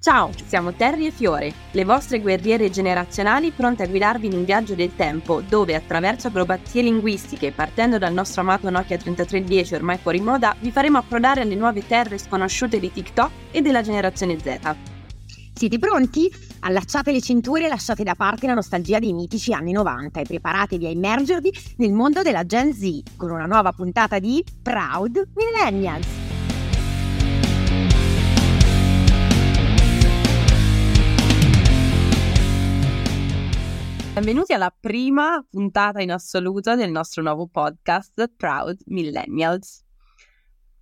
Ciao, siamo Terry e Fiore, le vostre guerriere generazionali pronte a guidarvi in un viaggio del tempo dove attraverso acrobazie linguistiche, partendo dal nostro amato Nokia 3310 ormai fuori moda, vi faremo approdare alle nuove terre sconosciute di TikTok e della generazione Z. Siete pronti? Allacciate le cinture e lasciate da parte la nostalgia dei mitici anni 90 e preparatevi a immergervi nel mondo della Gen Z con una nuova puntata di Proud Millennials. Benvenuti alla prima puntata in assoluto del nostro nuovo podcast Proud Millennials.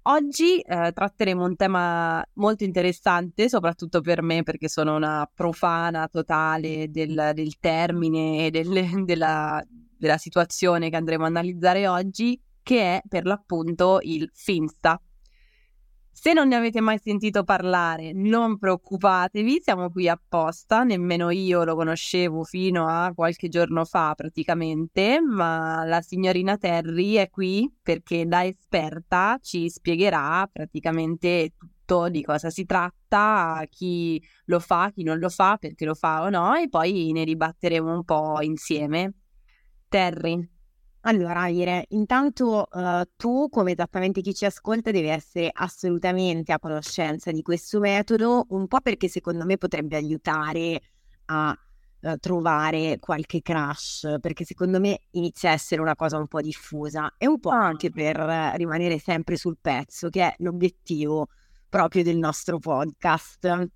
Oggi eh, tratteremo un tema molto interessante, soprattutto per me, perché sono una profana totale del, del termine e del, della, della situazione che andremo a analizzare oggi, che è per l'appunto il Finsta. Se non ne avete mai sentito parlare, non preoccupatevi, siamo qui apposta, nemmeno io lo conoscevo fino a qualche giorno fa praticamente, ma la signorina Terry è qui perché da esperta ci spiegherà praticamente tutto di cosa si tratta, chi lo fa, chi non lo fa, perché lo fa o no, e poi ne ribatteremo un po' insieme. Terry, allora, Ire, intanto uh, tu, come esattamente chi ci ascolta, devi essere assolutamente a conoscenza di questo metodo, un po' perché secondo me potrebbe aiutare a uh, trovare qualche crash, perché secondo me inizia a essere una cosa un po' diffusa e un po' anche per rimanere sempre sul pezzo, che è l'obiettivo proprio del nostro podcast.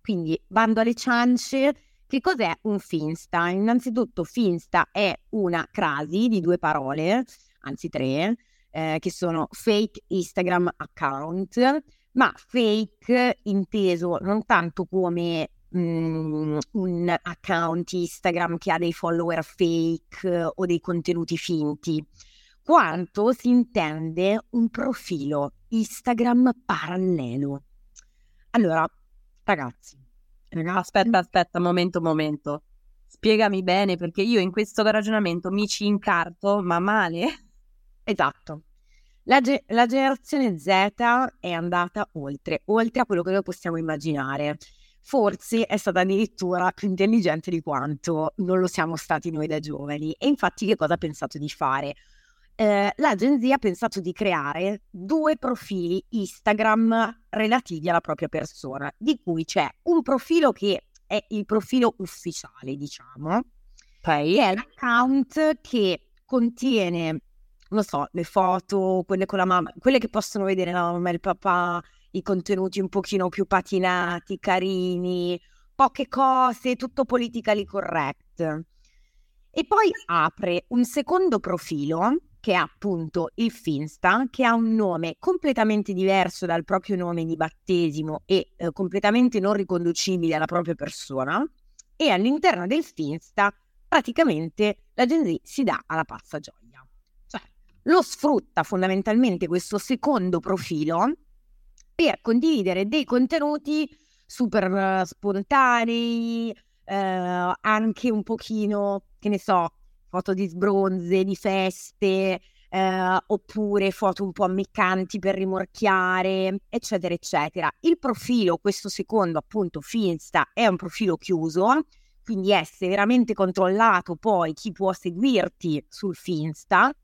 Quindi, bando alle ciance che cos'è un Finsta? Innanzitutto Finsta è una crasi di due parole, anzi tre, eh, che sono fake Instagram account, ma fake inteso non tanto come mm, un account Instagram che ha dei follower fake o dei contenuti finti, quanto si intende un profilo Instagram parallelo. Allora, ragazzi, Aspetta, aspetta, momento, momento. Spiegami bene perché io in questo ragionamento mi ci incarto, ma male. Esatto. La, ge- la, generazione Z è andata oltre, oltre a quello che noi possiamo immaginare. Forse è stata addirittura più intelligente di quanto non lo siamo stati noi da giovani. E infatti che cosa ha pensato di fare? Eh, l'agenzia ha pensato di creare due profili Instagram relativi alla propria persona, di cui c'è un profilo che è il profilo ufficiale, diciamo, okay. che è l'account che contiene, non so, le foto, quelle con la mamma, quelle che possono vedere la mamma e il papà, i contenuti un pochino più patinati, carini, poche cose, tutto politically correct. E poi apre un secondo profilo che è appunto il Finsta, che ha un nome completamente diverso dal proprio nome di battesimo e eh, completamente non riconducibile alla propria persona, e all'interno del Finsta praticamente la Gen Z si dà alla pazza gioia. Cioè, lo sfrutta fondamentalmente questo secondo profilo per condividere dei contenuti super uh, spontanei, uh, anche un pochino, che ne so, foto di sbronze, di feste, eh, oppure foto un po' ammiccanti per rimorchiare, eccetera, eccetera. Il profilo, questo secondo appunto Finsta, è un profilo chiuso, quindi è severamente controllato poi chi può seguirti sul Finsta,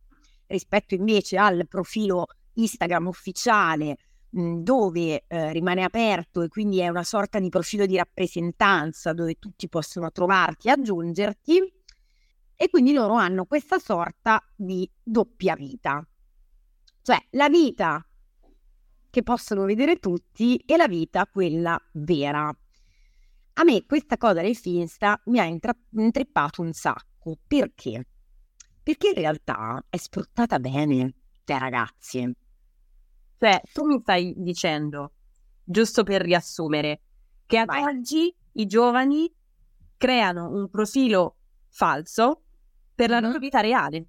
rispetto invece al profilo Instagram ufficiale dove eh, rimane aperto e quindi è una sorta di profilo di rappresentanza dove tutti possono trovarti e aggiungerti e quindi loro hanno questa sorta di doppia vita. Cioè la vita che possono vedere tutti e la vita quella vera. A me questa cosa del Finsta mi ha intra- intrippato un sacco. Perché? Perché in realtà è sfruttata bene dai ragazzi. Cioè, tu mi stai dicendo, giusto per riassumere, che ad Vai. oggi i giovani creano un profilo falso per la loro vita reale.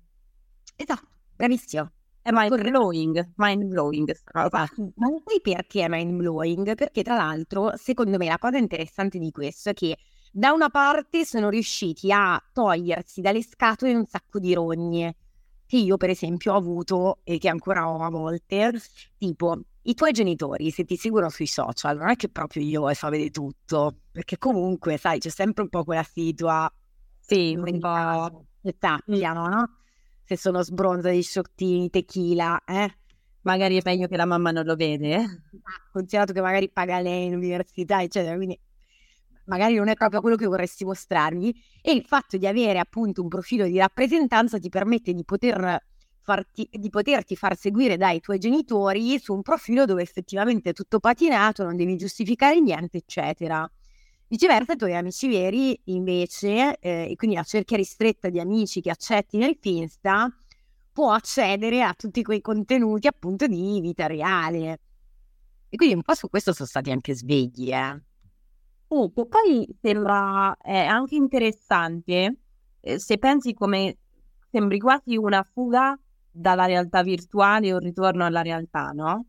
Esatto, bravissimo. È mind blowing, mind blowing. Ma non sai perché è mind blowing? Perché tra l'altro, secondo me, la cosa interessante di questo è che da una parte sono riusciti a togliersi dalle scatole un sacco di rogne che io per esempio ho avuto e che ancora ho a volte, tipo i tuoi genitori, se ti seguono sui social, non è che proprio io so vedere tutto, perché comunque, sai, c'è sempre un po' quella situa... Sì, un po'... Che tappiano, no? Se sono sbronza di sciottini, tequila, eh? Magari è meglio che la mamma non lo vede, eh? Considerato che magari paga lei in università, eccetera, quindi magari non è proprio quello che vorresti mostrargli. E il fatto di avere appunto un profilo di rappresentanza ti permette di poter farti, di poterti far seguire dai tuoi genitori su un profilo dove effettivamente è tutto patinato, non devi giustificare niente, eccetera. Viceversa, i tuoi amici veri, invece, eh, e quindi la cerchia ristretta di amici che accetti nel Finsta, può accedere a tutti quei contenuti appunto di vita reale. E quindi un po' su questo sono stati anche svegli, eh. Oh, poi sembra eh, anche interessante eh, se pensi come sembri quasi una fuga dalla realtà virtuale e un ritorno alla realtà, no?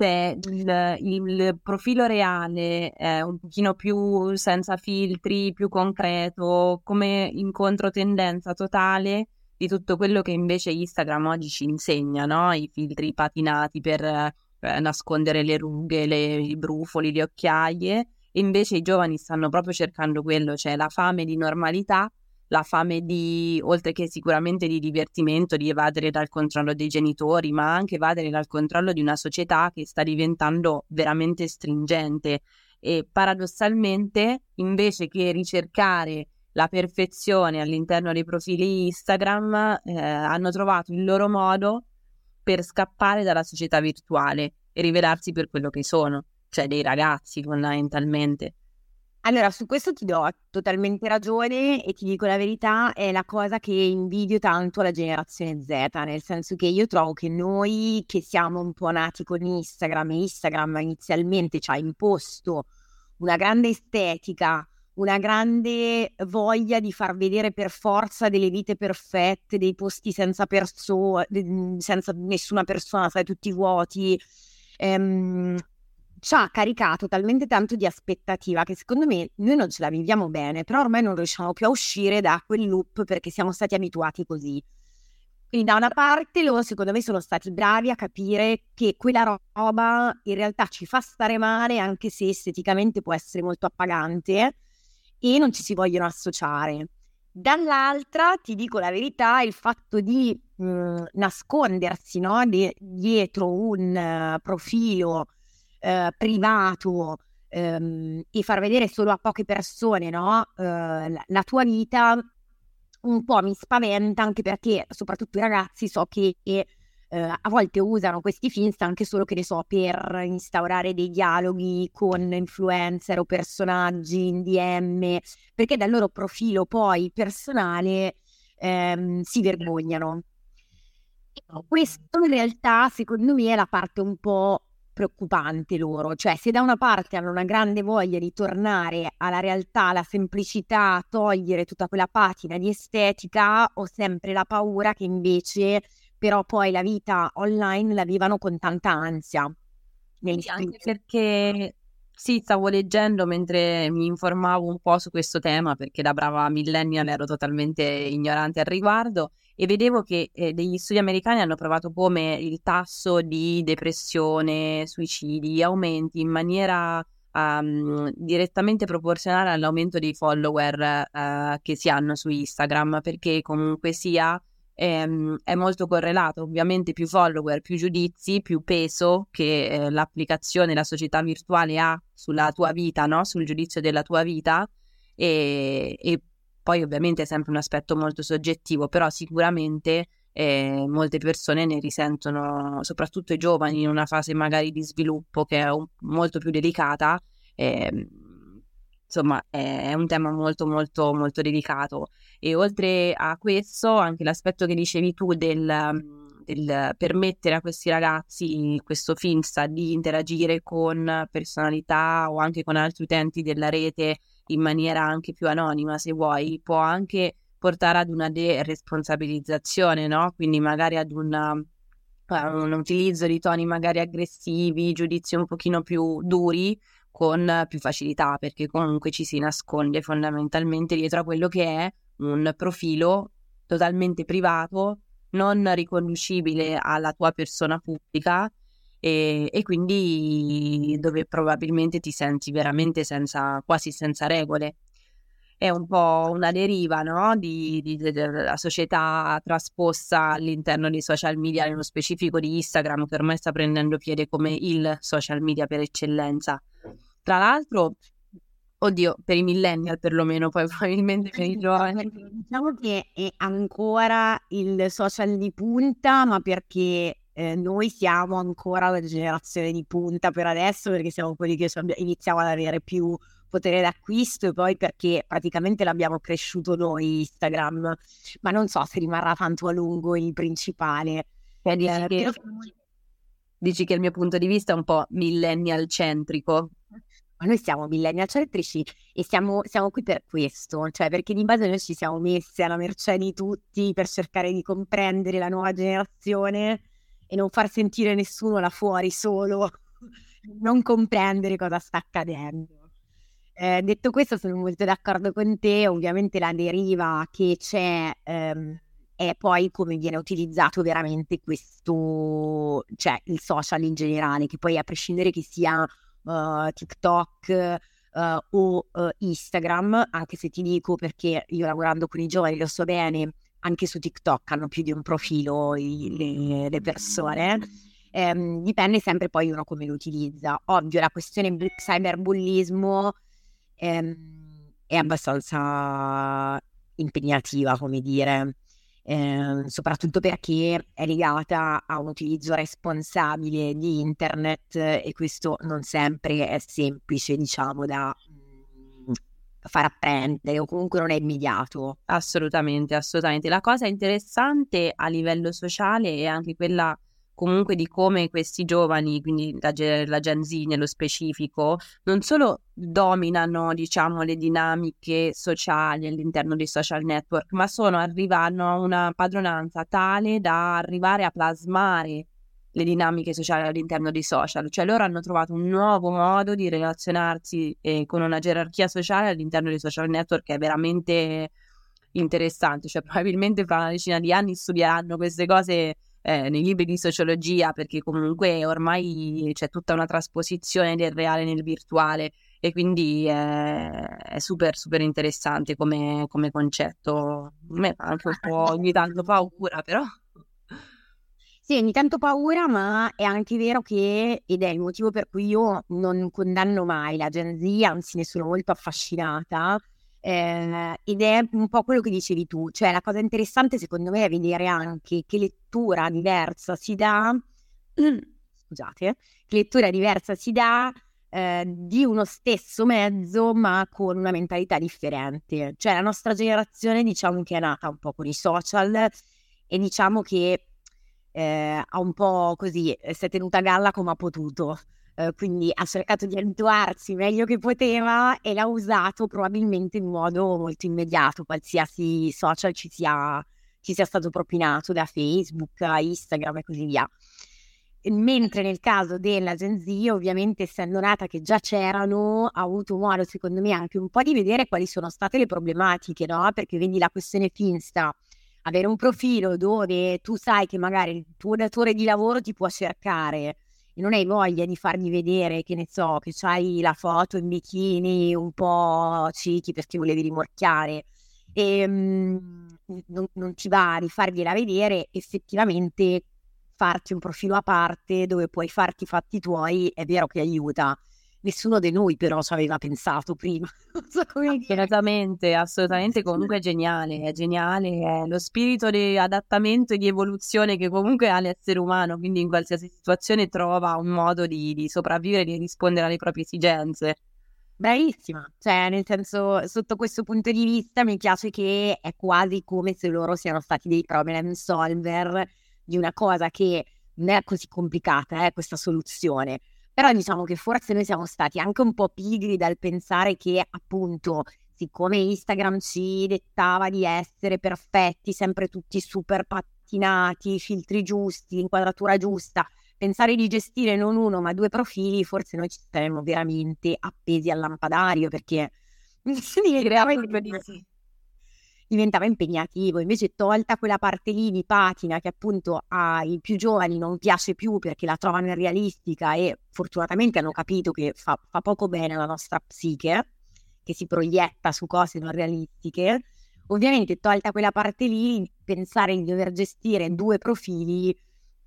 Cioè il, il profilo reale è un pochino più senza filtri, più concreto, come incontro tendenza totale di tutto quello che invece Instagram oggi ci insegna, no? I filtri patinati per eh, nascondere le rughe, le, i brufoli, le occhiaie. Invece i giovani stanno proprio cercando quello, cioè la fame di normalità la fame di, oltre che sicuramente di divertimento, di evadere dal controllo dei genitori, ma anche evadere dal controllo di una società che sta diventando veramente stringente. E paradossalmente, invece che ricercare la perfezione all'interno dei profili Instagram, eh, hanno trovato il loro modo per scappare dalla società virtuale e rivelarsi per quello che sono, cioè dei ragazzi fondamentalmente. Allora, su questo ti do totalmente ragione e ti dico la verità, è la cosa che invidio tanto alla generazione Z, nel senso che io trovo che noi che siamo un po' nati con Instagram e Instagram inizialmente ci ha imposto una grande estetica, una grande voglia di far vedere per forza delle vite perfette, dei posti senza persone, senza nessuna persona, sai, tutti vuoti. Ehm, ci ha caricato talmente tanto di aspettativa che secondo me noi non ce la viviamo bene, però ormai non riusciamo più a uscire da quel loop perché siamo stati abituati così. Quindi da una parte loro secondo me sono stati bravi a capire che quella roba in realtà ci fa stare male anche se esteticamente può essere molto appagante e non ci si vogliono associare. Dall'altra, ti dico la verità, il fatto di mh, nascondersi no, de- dietro un uh, profilo eh, privato ehm, e far vedere solo a poche persone no? eh, la, la, tua vita un po' mi spaventa anche perché soprattutto i ragazzi so che eh, a volte usano questi film anche solo che ne so per instaurare dei dialoghi con influencer o personaggi in DM perché dal loro profilo poi personale ehm, si vergognano. Questo in realtà secondo me è la parte un po' preoccupante loro, cioè se da una parte hanno una grande voglia di tornare alla realtà, alla semplicità, togliere tutta quella patina di estetica, ho sempre la paura che invece però poi la vita online la vivano con tanta ansia. Sì, anche perché sì, stavo leggendo mentre mi informavo un po' su questo tema perché da brava millennial ero totalmente ignorante al riguardo e vedevo che eh, degli studi americani hanno provato come il tasso di depressione, suicidi aumenti in maniera um, direttamente proporzionale all'aumento dei follower uh, che si hanno su Instagram, perché comunque sia ehm, è molto correlato. Ovviamente più follower, più giudizi, più peso che eh, l'applicazione, la società virtuale ha sulla tua vita, no? sul giudizio della tua vita. E, e poi ovviamente è sempre un aspetto molto soggettivo, però sicuramente eh, molte persone ne risentono, soprattutto i giovani in una fase magari di sviluppo che è un, molto più delicata. Eh, insomma, è un tema molto molto molto delicato. E oltre a questo, anche l'aspetto che dicevi tu del, del permettere a questi ragazzi, questo Finsta, di interagire con personalità o anche con altri utenti della rete in maniera anche più anonima, se vuoi, può anche portare ad una deresponsabilizzazione, no? Quindi magari ad una, un utilizzo di toni magari aggressivi, giudizi un pochino più duri con più facilità, perché comunque ci si nasconde fondamentalmente dietro a quello che è un profilo totalmente privato, non riconducibile alla tua persona pubblica e, e, quindi dove probabilmente ti senti veramente senza, quasi senza regole. È un po' una deriva no? di, di, della società trasposta all'interno dei social media, nello specifico di Instagram, che ormai sta prendendo piede come il social media per eccellenza. Tra l'altro, oddio, per i millennial perlomeno, poi probabilmente per i giovani. Diciamo che è ancora il social di punta, ma perché eh, noi siamo ancora la generazione di punta per adesso perché siamo quelli che iniziamo ad avere più potere d'acquisto e poi perché praticamente l'abbiamo cresciuto noi Instagram, ma non so se rimarrà tanto a lungo il principale. Cioè, dici, eh, che, dici che il mio punto di vista è un po' millennial centrico. Ma noi siamo millennial centrici e siamo, siamo, qui per questo, cioè perché di base noi ci siamo messi alla mercé di tutti per cercare di comprendere la nuova generazione e non far sentire nessuno là fuori solo, non comprendere cosa sta accadendo. Eh, detto questo, sono molto d'accordo con te. Ovviamente la deriva che c'è ehm, è poi come viene utilizzato veramente questo, cioè il social in generale, che poi a prescindere che sia uh, TikTok uh, o uh, Instagram, anche se ti dico perché io lavorando con i giovani lo so bene, anche su TikTok hanno più di un profilo i, le, le, persone. Eh, dipende sempre poi uno come lo utilizza. Ovvio, la questione cyberbullismo ehm, è abbastanza impegnativa, come dire, eh, soprattutto perché è legata a un utilizzo responsabile di internet e questo non sempre è semplice, diciamo, da far apprendere o comunque non è immediato. Assolutamente, assolutamente. La cosa interessante a livello sociale è anche quella comunque di come questi giovani, quindi la, la Gen Z nello specifico, non solo dominano, diciamo, le dinamiche sociali all'interno dei social network, ma sono, arrivano a una padronanza tale da arrivare a plasmare le dinamiche sociali all'interno dei social, cioè loro hanno trovato un nuovo modo di relazionarsi eh, con una gerarchia sociale all'interno dei social network che è veramente interessante, cioè probabilmente fra una decina di anni studieranno queste cose eh, nei libri di sociologia perché comunque ormai c'è tutta una trasposizione del reale nel virtuale e quindi eh, è super super interessante come, come concetto. A me fa anche un po' ogni tanto paura però. Sì, ogni tanto paura, ma è anche vero che, ed è il motivo per cui io non condanno mai la Gen Z, anzi ne sono molto affascinata, eh, ed è un po' quello che dicevi tu, cioè la cosa interessante secondo me è vedere anche che lettura diversa si dà, scusate, che lettura diversa si dà eh, di uno stesso mezzo ma con una mentalità differente. Cioè la nostra generazione diciamo che è nata un po' con i social e diciamo che eh, ha un po' così, eh, si è tenuta a galla come ha potuto. Eh, quindi ha cercato di abituarsi meglio che poteva e l'ha usato probabilmente in modo molto immediato, qualsiasi social ci sia, ci sia stato propinato da Facebook a Instagram e così via. Mentre nel caso della Gen Z, ovviamente essendo nata che già c'erano, ha avuto modo secondo me anche un po' di vedere quali sono state le problematiche, no? Perché vedi la questione Finsta, avere un profilo dove tu sai che magari il tuo datore di lavoro ti può cercare e non hai voglia di fargli vedere che ne so, che c'hai la foto in bikini un po' cicchi perché volevi rimorchiare. E um, non, non ci va di fargliela vedere, effettivamente farti un profilo a parte dove puoi farti i fatti tuoi è vero che aiuta nessuno di noi però ci aveva pensato prima. so assolutamente, assolutamente comunque è geniale, è geniale, è lo spirito di adattamento e di evoluzione che comunque ha l'essere umano, quindi in qualsiasi situazione trova un modo di, di sopravvivere, di rispondere alle proprie esigenze. Bravissima, cioè nel senso sotto questo punto di vista mi piace che è quasi come se loro siano stati dei problem solver di una cosa che non è così complicata, eh, questa soluzione, però diciamo che forse noi siamo stati anche un po' pigri dal pensare che appunto siccome Instagram ci dettava di essere perfetti, sempre tutti super pattinati, filtri giusti, inquadratura giusta, pensare di gestire non uno ma due profili, forse noi ci saremmo veramente appesi al lampadario perché sì, veramente sì. Diventava impegnativo. Invece, tolta quella parte lì di patina che appunto ai più giovani non piace più perché la trovano irrealistica e fortunatamente hanno capito che fa, fa poco bene alla nostra psiche, che si proietta su cose non realistiche. Ovviamente, tolta quella parte lì, pensare di dover gestire due profili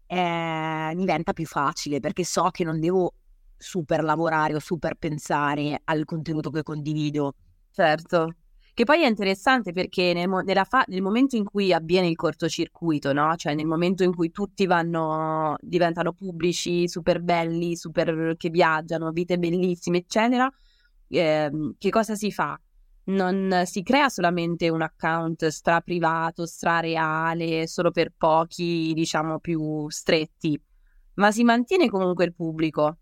eh, diventa più facile perché so che non devo super lavorare o super pensare al contenuto che condivido. Certo. Che poi è interessante perché nel, mo- fa- nel, momento in cui avviene il cortocircuito, no? Cioè nel momento in cui tutti vanno, diventano pubblici, super belli, super che viaggiano, vite bellissime, eccetera, eh, che cosa si fa? Non si crea solamente un account stra privato, stra reale, solo per pochi, diciamo, più stretti, ma si mantiene comunque il pubblico.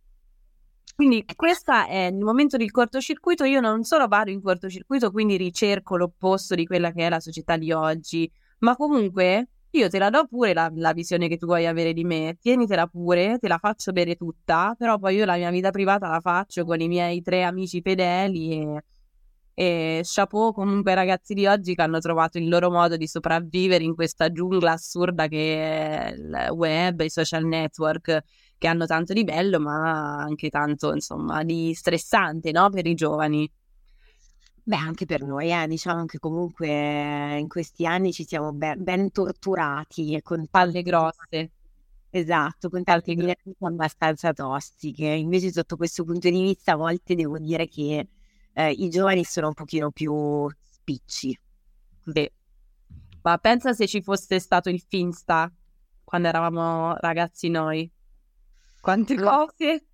Quindi questo è il momento del cortocircuito, io non solo vado in cortocircuito, quindi ricerco l'opposto di quella che è la società di oggi, ma comunque io te la do pure la, la, visione che tu vuoi avere di me, tienitela pure, te la faccio bere tutta, però poi io la mia vita privata la faccio con i miei tre amici fedeli e, e chapeau comunque ai ragazzi di oggi che hanno trovato il loro modo di sopravvivere in questa giungla assurda che è il web, i social network che hanno tanto di bello, ma anche tanto, insomma, di stressante, no? Per i giovani. Beh, anche per noi, eh, diciamo che comunque in questi anni ci siamo ben, ben torturati e con palle grosse. Esatto, con tante dinamiche abbastanza tossiche. Invece, sotto questo punto di vista, a volte devo dire che eh, i giovani sono un pochino più spicci. Beh, ma pensa se ci fosse stato il Finsta quando eravamo ragazzi noi. Quante cose!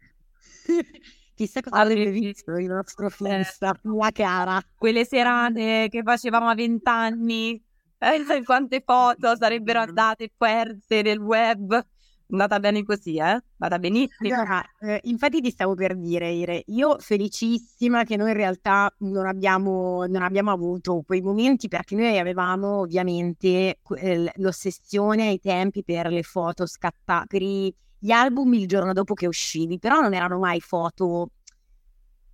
Chissà cosa avrebbe visto il nostro festa, eh, la cara. Quelle serate che facevamo a vent'anni, eh, quante foto sarebbero andate perse nel web. Andata bene così, eh? Andata benissimo. Allora, eh, infatti ti stavo per dire, Ire, io felicissima che noi in realtà non abbiamo, non abbiamo avuto quei momenti perché noi avevamo ovviamente eh, l'ossessione ai tempi per le foto scattate, per i gli album il giorno dopo che uscivi, però non erano mai foto,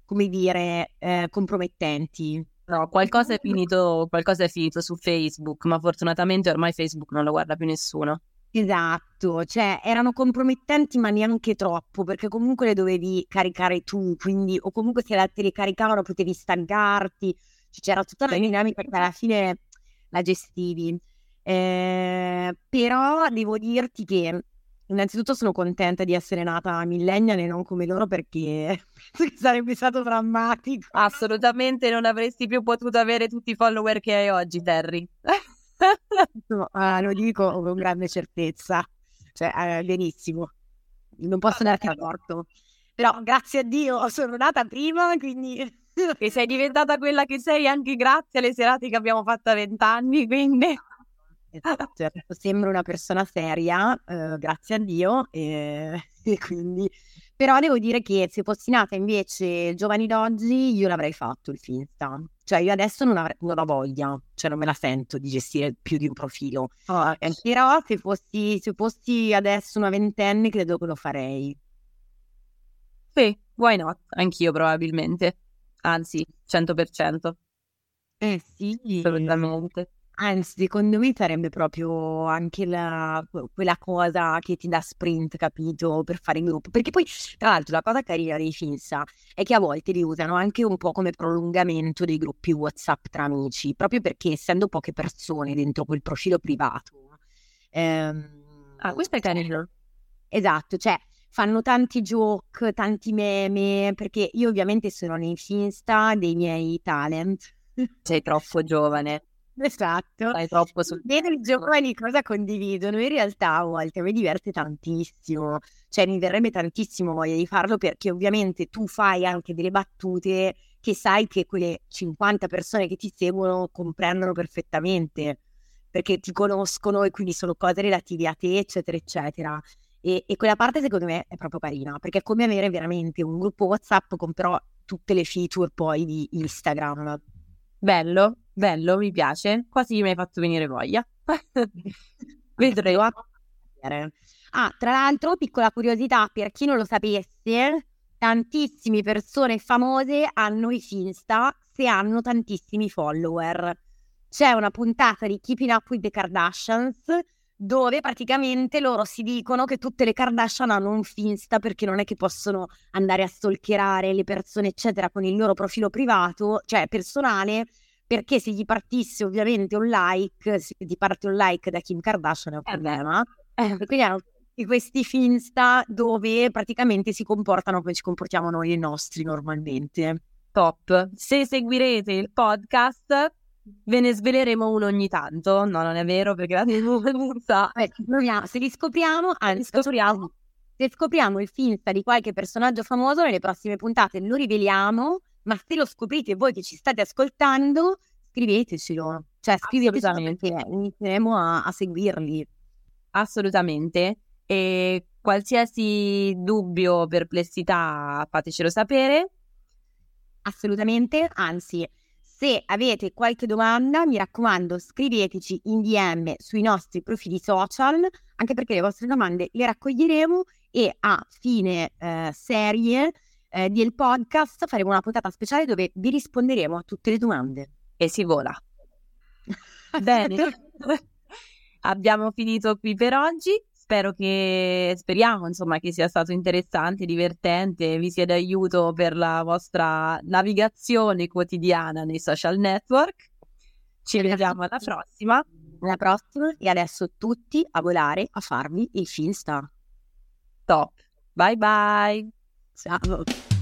come dire, eh, compromettenti. No, qualcosa è, finito, qualcosa è finito su Facebook, ma fortunatamente ormai Facebook non lo guarda più nessuno. Esatto, cioè erano compromettenti ma neanche troppo perché comunque le dovevi caricare tu, quindi o comunque se la le caricavano potevi stancarti, cioè, c'era tutta una dinamica che alla fine la gestivi. Eh, però devo dirti che Innanzitutto sono contenta di essere nata millennial e non come loro perché sarebbe stato drammatico. Assolutamente non avresti più potuto avere tutti i follower che hai oggi, Terry. no, uh, lo dico con grande certezza. Cioè, uh, benissimo. Non posso darti a torto. Però grazie a Dio sono nata prima, quindi... che sei diventata quella che sei anche grazie alle serate che abbiamo fatto a vent'anni, quindi... Certo, sembro una persona seria, eh, grazie a Dio, e, e, quindi... Però devo dire che se fossi nata invece giovani d'oggi, io l'avrei fatto il Finsta. Cioè io adesso non, avrei, non ho voglia, cioè non me la sento di gestire più di un profilo. Oh, però se fossi, se fossi adesso una ventenne, credo che lo farei. Sì, why not? Anch'io probabilmente. Anzi, 100%. Eh sì. Assolutamente. Anzi, secondo me sarebbe proprio anche la, quella cosa che ti dà sprint, capito, per fare in gruppo. Perché poi, tra l'altro, la cosa carina dei Finsa è che a volte li usano anche un po' come prolungamento dei gruppi WhatsApp tra amici, proprio perché essendo poche persone dentro quel profilo privato. Ehm, ah, questo è carino. Esatto, cioè fanno tanti joke, tanti meme, perché io ovviamente sono nei Finsta dei miei talent. Sei troppo giovane. Esatto. Stai troppo sul... Vedo i giovani cosa condividono, in realtà a volte mi diverte tantissimo, cioè mi verrebbe tantissimo voglia di farlo perché ovviamente tu fai anche delle battute che sai che quelle 50 persone che ti seguono comprendono perfettamente, perché ti conoscono e quindi sono cose relative a te, eccetera, eccetera. E, e quella parte secondo me è proprio carina, perché è come avere veramente un gruppo WhatsApp con però tutte le feature poi di Instagram. Bello, bello, mi piace. Quasi mi hai fatto venire voglia. Vedremo. Ah, tra l'altro, piccola curiosità, per chi non lo sapesse, tantissime persone famose hanno i Finsta se hanno tantissimi follower. c'è una puntata di Keeping Up with the Kardashians dove praticamente loro si dicono che tutte le Kardashian hanno un Finsta perché non è che possono andare a stalkerare le persone eccetera con il loro profilo privato, cioè personale, perché se gli partisse ovviamente un like, se ti parte un like da Kim Kardashian è un problema. Eh, quindi hanno tutti questi Finsta dove praticamente si comportano come ci comportiamo noi i nostri normalmente. Top. Se seguirete il podcast Ve ne sveleremo uno ogni tanto. No, non è vero perché la tendenza. Eh, se li scopriamo, anzi, scopriamo. Se scopriamo il finta di qualche personaggio famoso nelle prossime puntate lo riveliamo, ma se lo scoprite voi che ci state ascoltando, scrivetecelo. Cioè, scrivetecelo perché inizieremo a, a seguirli. Assolutamente. E qualsiasi dubbio o perplessità fatecelo sapere. Assolutamente, anzi se avete qualche domanda, mi raccomando, scriveteci in DM sui nostri profili social, anche perché le vostre domande le raccoglieremo e a fine eh, serie eh, del podcast faremo una puntata speciale dove vi risponderemo a tutte le domande. E si vola. Bene, abbiamo finito qui per oggi. Spero che, speriamo insomma che sia stato interessante, divertente, vi sia d'aiuto per la vostra navigazione quotidiana nei social network. Ci vediamo alla prossima. Alla prossima e adesso tutti a volare a farvi il Finsta. Top. Bye bye. Ciao.